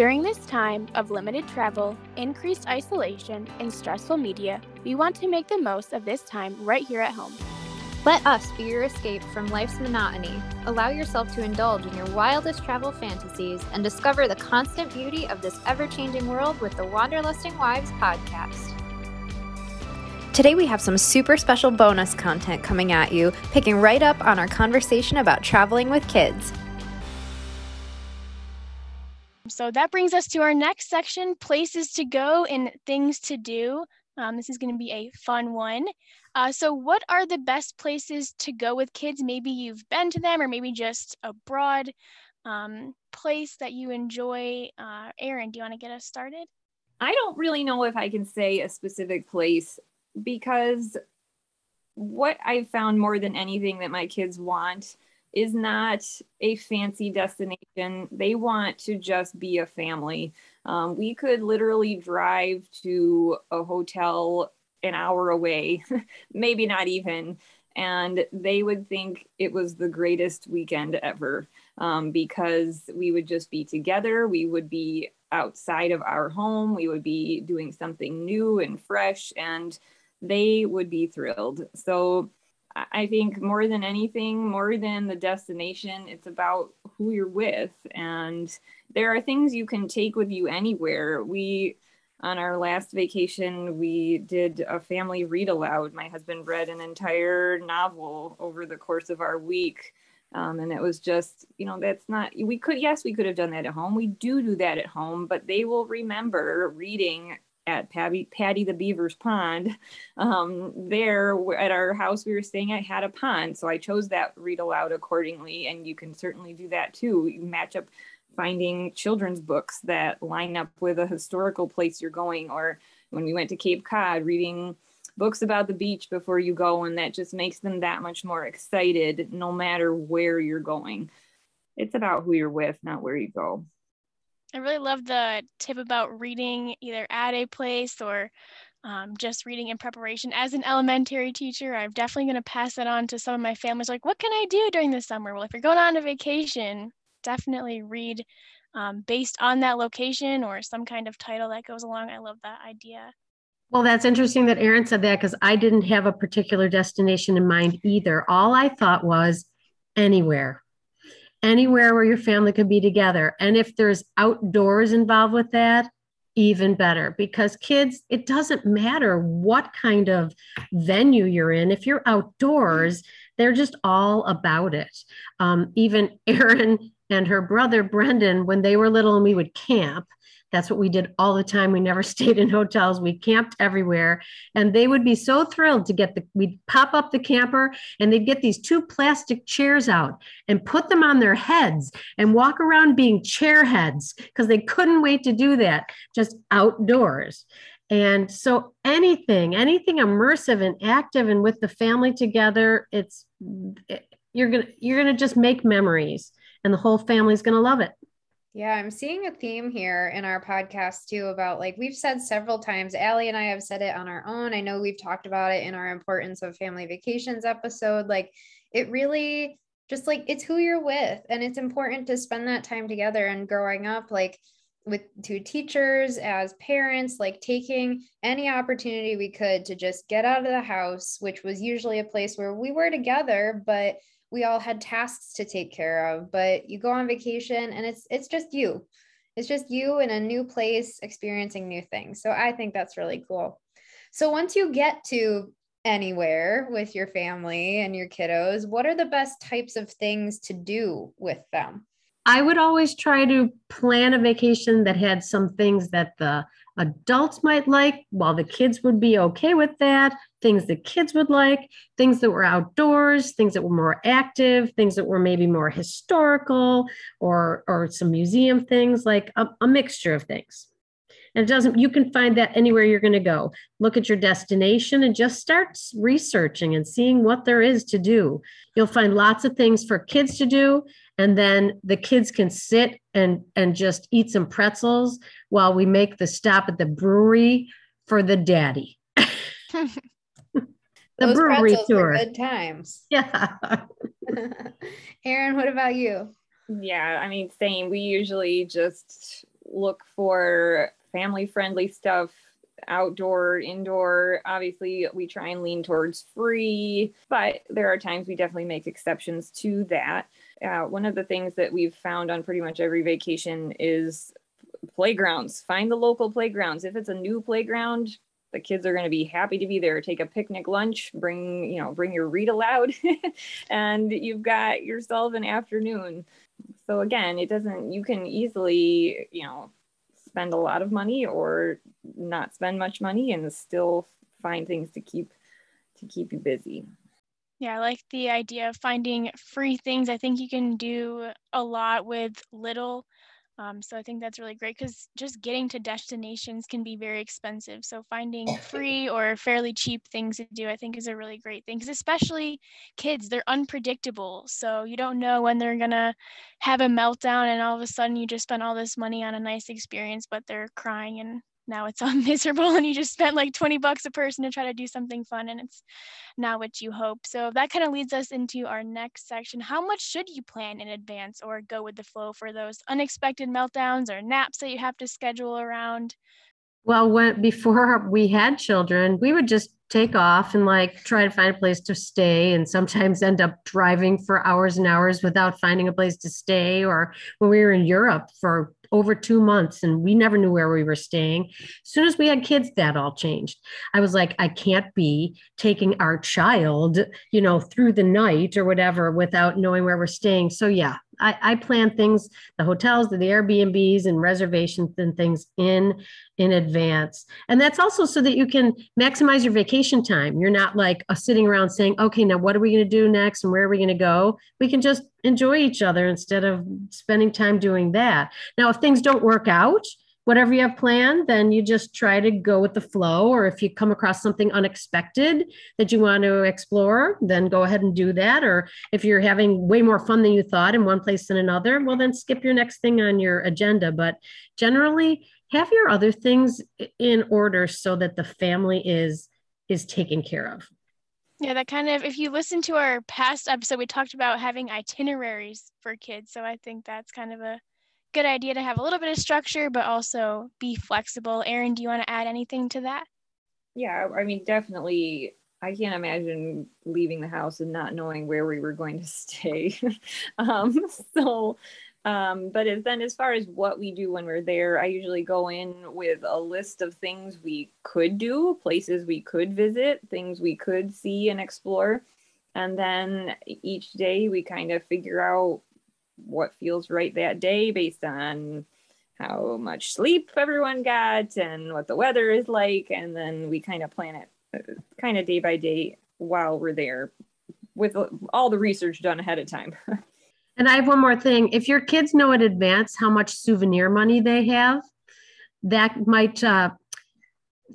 During this time of limited travel, increased isolation, and stressful media, we want to make the most of this time right here at home. Let us be your escape from life's monotony. Allow yourself to indulge in your wildest travel fantasies and discover the constant beauty of this ever changing world with the Wanderlusting Wives podcast. Today, we have some super special bonus content coming at you, picking right up on our conversation about traveling with kids. So that brings us to our next section places to go and things to do. Um, this is going to be a fun one. Uh, so, what are the best places to go with kids? Maybe you've been to them, or maybe just a broad um, place that you enjoy. Uh, Erin, do you want to get us started? I don't really know if I can say a specific place because what I've found more than anything that my kids want is not a fancy destination. They want to just be a family. Um, we could literally drive to a hotel an hour away, maybe not even, and they would think it was the greatest weekend ever um, because we would just be together. We would be outside of our home. We would be doing something new and fresh, and they would be thrilled. So, I think more than anything, more than the destination, it's about who you're with. And there are things you can take with you anywhere. We, on our last vacation, we did a family read aloud. My husband read an entire novel over the course of our week. Um, and it was just, you know, that's not, we could, yes, we could have done that at home. We do do that at home, but they will remember reading at Paddy, Paddy the Beaver's pond. Um, there at our house we were staying at had a pond, so I chose that read aloud accordingly. And you can certainly do that too. You match up finding children's books that line up with a historical place you're going, or when we went to Cape Cod, reading books about the beach before you go, and that just makes them that much more excited no matter where you're going. It's about who you're with, not where you go. I really love the tip about reading either at a place or um, just reading in preparation. As an elementary teacher, I'm definitely going to pass that on to some of my families. Like, what can I do during the summer? Well, if you're going on a vacation, definitely read um, based on that location or some kind of title that goes along. I love that idea. Well, that's interesting that Erin said that because I didn't have a particular destination in mind either. All I thought was anywhere anywhere where your family could be together. And if there's outdoors involved with that, even better because kids, it doesn't matter what kind of venue you're in. If you're outdoors, they're just all about it. Um, even Erin and her brother Brendan, when they were little and we would camp, that's what we did all the time. We never stayed in hotels. We camped everywhere. And they would be so thrilled to get the, we'd pop up the camper and they'd get these two plastic chairs out and put them on their heads and walk around being chair heads because they couldn't wait to do that just outdoors. And so anything, anything immersive and active and with the family together, it's, it, you're going to, you're going to just make memories and the whole family's going to love it. Yeah, I'm seeing a theme here in our podcast too about like we've said several times. Allie and I have said it on our own. I know we've talked about it in our importance of family vacations episode. Like it really just like it's who you're with, and it's important to spend that time together. And growing up, like with two teachers as parents, like taking any opportunity we could to just get out of the house, which was usually a place where we were together, but we all had tasks to take care of but you go on vacation and it's it's just you. It's just you in a new place experiencing new things. So i think that's really cool. So once you get to anywhere with your family and your kiddos what are the best types of things to do with them? I would always try to plan a vacation that had some things that the adults might like, while the kids would be okay with that, things the kids would like, things that were outdoors, things that were more active, things that were maybe more historical or or some museum things, like a, a mixture of things. And it doesn't, you can find that anywhere you're going to go. Look at your destination and just start researching and seeing what there is to do. You'll find lots of things for kids to do. And then the kids can sit and, and just eat some pretzels while we make the stop at the brewery for the daddy. the Those brewery tour. good times. Yeah. Erin, what about you? Yeah, I mean, same. We usually just look for family friendly stuff outdoor, indoor. Obviously, we try and lean towards free, but there are times we definitely make exceptions to that. Uh, one of the things that we've found on pretty much every vacation is playgrounds. Find the local playgrounds. If it's a new playground, the kids are going to be happy to be there take a picnic lunch bring you know bring your read aloud and you've got yourself an afternoon so again it doesn't you can easily you know spend a lot of money or not spend much money and still find things to keep to keep you busy. Yeah, I like the idea of finding free things. I think you can do a lot with little. Um, so I think that's really great because just getting to destinations can be very expensive. So finding free or fairly cheap things to do, I think, is a really great thing. Because especially kids, they're unpredictable. So you don't know when they're gonna have a meltdown, and all of a sudden you just spent all this money on a nice experience, but they're crying and now it's all miserable and you just spent like 20 bucks a person to try to do something fun and it's not what you hope. So that kind of leads us into our next section. How much should you plan in advance or go with the flow for those unexpected meltdowns or naps that you have to schedule around? Well, when before we had children, we would just take off and like try to find a place to stay and sometimes end up driving for hours and hours without finding a place to stay or when we were in Europe for over two months and we never knew where we were staying. As soon as we had kids, that all changed. I was like, I can't be taking our child, you know, through the night or whatever without knowing where we're staying. So, yeah, I, I plan things, the hotels, the, Airbnbs and reservations and things in in advance. And that's also so that you can maximize your vacation time. You're not like uh, sitting around saying, okay, now what are we going to do next and where are we going to go? We can just enjoy each other instead of spending time doing that. Now, if things don't work out, whatever you have planned, then you just try to go with the flow. Or if you come across something unexpected that you want to explore, then go ahead and do that. Or if you're having way more fun than you thought in one place than another, well, then skip your next thing on your agenda. But generally, have your other things in order so that the family is is taken care of. Yeah, that kind of, if you listen to our past episode, we talked about having itineraries for kids. So I think that's kind of a good idea to have a little bit of structure, but also be flexible. Erin, do you want to add anything to that? Yeah, I mean, definitely. I can't imagine leaving the house and not knowing where we were going to stay. um, so, um, but as, then as far as what we do when we're there, I usually go in with a list of things we could do, places we could visit, things we could see and explore. And then each day we kind of figure out what feels right that day based on how much sleep everyone got and what the weather is like. And then we kind of plan it kind of day by day while we're there with all the research done ahead of time. And i have one more thing. If your kids know in advance how much souvenir money they have that might uh,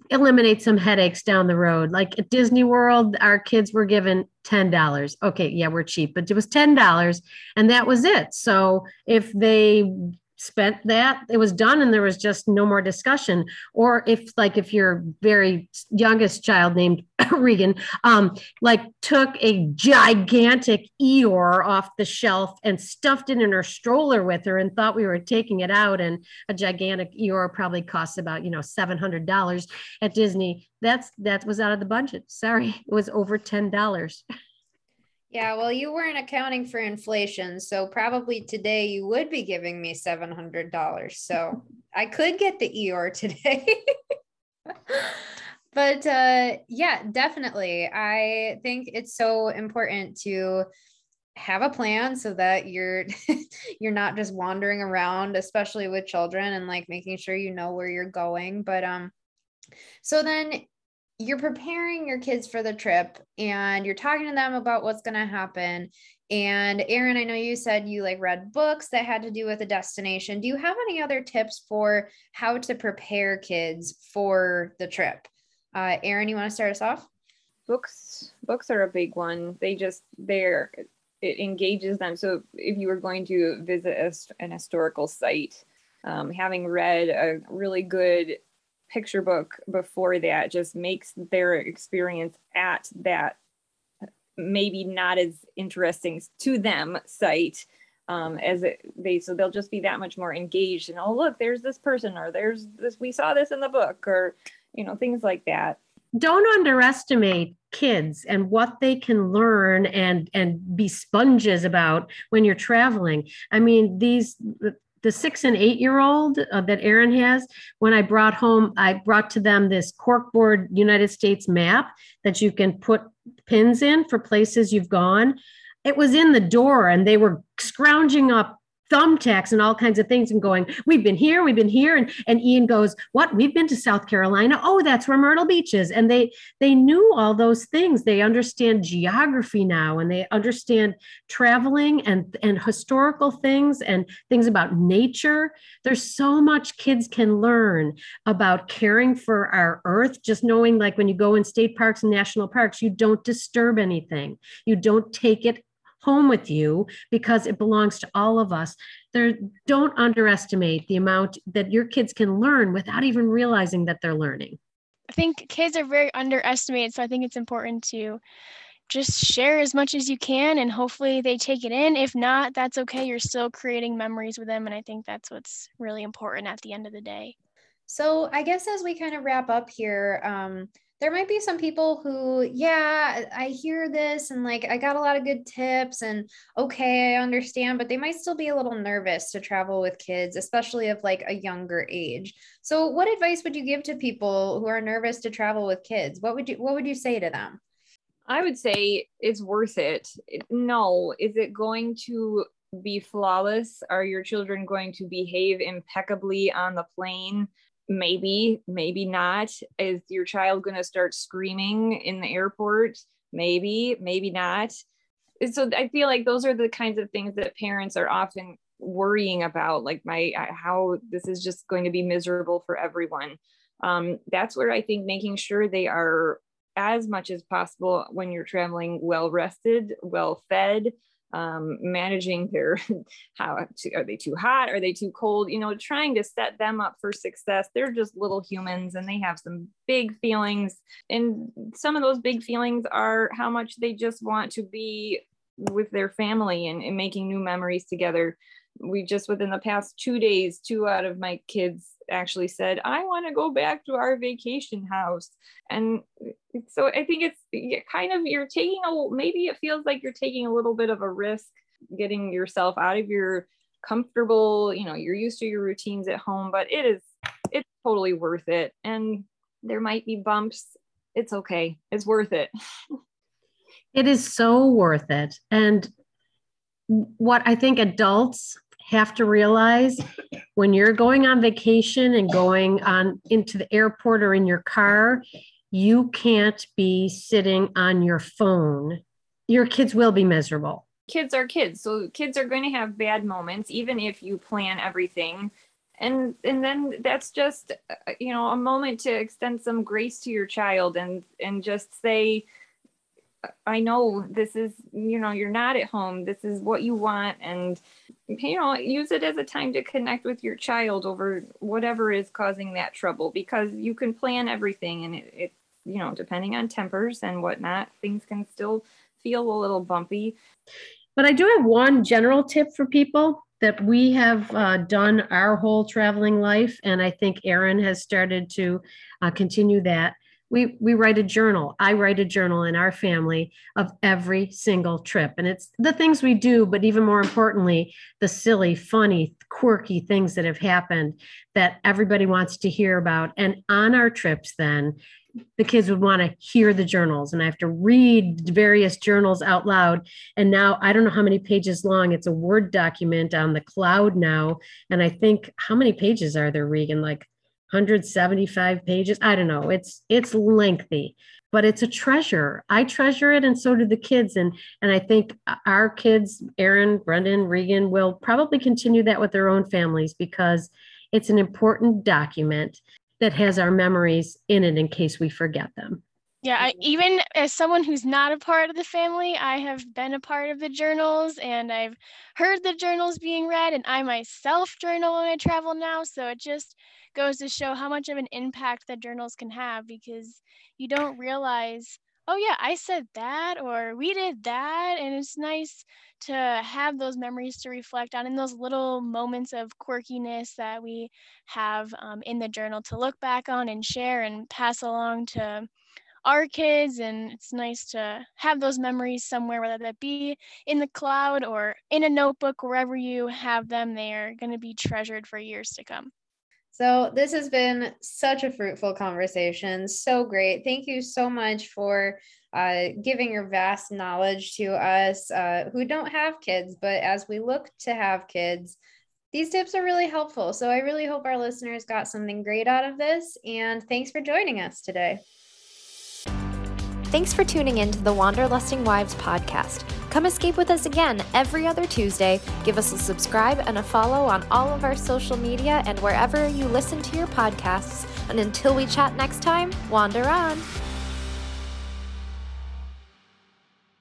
eliminate some headaches down the road. Like at Disney World, our kids were given $10. Okay, yeah, we're cheap, but it was $10 and that was it. So if they spent that it was done and there was just no more discussion. Or if like if your very youngest child named regan um like took a gigantic eeyore off the shelf and stuffed it in her stroller with her and thought we were taking it out and a gigantic eeyore probably costs about you know $700 at disney that's that was out of the budget. Sorry it was over $10 Yeah, well, you weren't accounting for inflation. So probably today you would be giving me $700. So I could get the Eeyore today. but uh, yeah, definitely. I think it's so important to have a plan so that you're you're not just wandering around especially with children and like making sure you know where you're going but um so then you're preparing your kids for the trip and you're talking to them about what's going to happen and Erin, I know you said you like read books that had to do with a destination. Do you have any other tips for how to prepare kids for the trip? Uh, Erin, you want to start us off? Books, books are a big one. They just they're it engages them. So if you were going to visit a, an historical site, um, having read a really good picture book before that just makes their experience at that maybe not as interesting to them site um, as it, they so they'll just be that much more engaged and oh look there's this person or there's this we saw this in the book or you know things like that. Don't underestimate kids and what they can learn and and be sponges about when you're traveling. I mean these the six and eight year old uh, that Erin has, when I brought home, I brought to them this corkboard United States map that you can put pins in for places you've gone. It was in the door and they were scrounging up thumbtacks and all kinds of things and going, we've been here, we've been here. And, and Ian goes, what? We've been to South Carolina. Oh, that's where Myrtle Beach is. And they, they knew all those things. They understand geography now and they understand traveling and, and historical things and things about nature. There's so much kids can learn about caring for our earth. Just knowing like when you go in state parks and national parks, you don't disturb anything. You don't take it home with you because it belongs to all of us. There, don't underestimate the amount that your kids can learn without even realizing that they're learning. I think kids are very underestimated, so I think it's important to just share as much as you can and hopefully they take it in. If not, that's okay. You're still creating memories with them. And I think that's what's really important at the end of the day. So, I guess as we kind of wrap up here, um, there might be some people who, yeah, I hear this and like I got a lot of good tips and okay, I understand, but they might still be a little nervous to travel with kids, especially of like a younger age. So, what advice would you give to people who are nervous to travel with kids? What would you what would you say to them? I would say it's worth it. No, is it going to be flawless? Are your children going to behave impeccably on the plane? Maybe maybe not. Is your child going to start screaming in the airport? Maybe maybe not. So i feel like those are the kinds of things that parents are often worrying about like my how this is just going to be miserable for everyone. Um, that's where i think making sure they are as much as possible when you're traveling well rested well fed um, managing their how are they too hot? Are they too cold? You know trying to set them up for success. They're just little humans and they have some big feelings. And some of those big feelings are how much they just want to be with their family and, and making new memories together. We just within the past two days two out of my kids actually said i want to go back to our vacation house. And so i think it's kind of you're taking a maybe it feels like you're taking a little bit of a risk getting yourself out of your comfortable you know you're used to your routines at home but it is it's totally worth it. And there might be bumps. It's okay. It's worth it. It is so worth it. And what i think adults have to realize when you're going on vacation and going on into the airport or in your car, you can't be sitting on your phone. Your kids will be miserable. Kids are kids. So kids are going to have bad moments even if you plan everything. And and then that's just uh, you know a moment to extend some grace to your child and and just say I know this is, you know, you're not at home. This is what you want. And, you know, use it as a time to connect with your child over whatever is causing that trouble because you can plan everything and it, it you know, depending on tempers and whatnot, things can still feel a little bumpy. But I do have one general tip for people that we have uh, done our whole traveling life. And I think Erin has started to uh, continue that we we write a journal. I write a journal in our family of every single trip. And it's the things we do but even more importantly the silly funny quirky things that have happened that everybody wants to hear about. And on our trips then the kids would want to hear the journals and i have to read various journals out loud. And now i don't know how many pages long. It's a word document on the cloud now. And i think how many pages are there regan? Like 175 pages. I don't know. It's it's lengthy but it's a treasure. I treasure it and so do the kids. And and i think our kids erin brendan regan will probably continue that with their own families because it's an important document that has our memories in it in case we forget them yeah, I, even as someone who's not a part of the family, I have been a part of the journals and I've heard the journals being read, and I myself journal when I travel now. So it just goes to show how much of an impact the journals can have because you don't realize oh yeah, I said that or we did that. And it's nice to have those memories to reflect on and those little moments of quirkiness that we have um, in the journal to look back on and share and pass along to our kids and it's nice to have those memories somewhere whether that be in the cloud or in a notebook wherever you have them they are going to be treasured for years to come. So this has been such a fruitful conversation. So great. Thank you so much for uh, giving your vast knowledge to us uh, who don't have kids but as we look to have kids these tips are really helpful. So i really hope our listeners got something great out of this and thanks for joining us today Thanks for tuning in to the Wanderlusting Wives podcast. Come escape with us again every other Tuesday. Give us a subscribe and a follow on all of our social media and wherever you listen to your podcasts. And until we chat next time, wander on.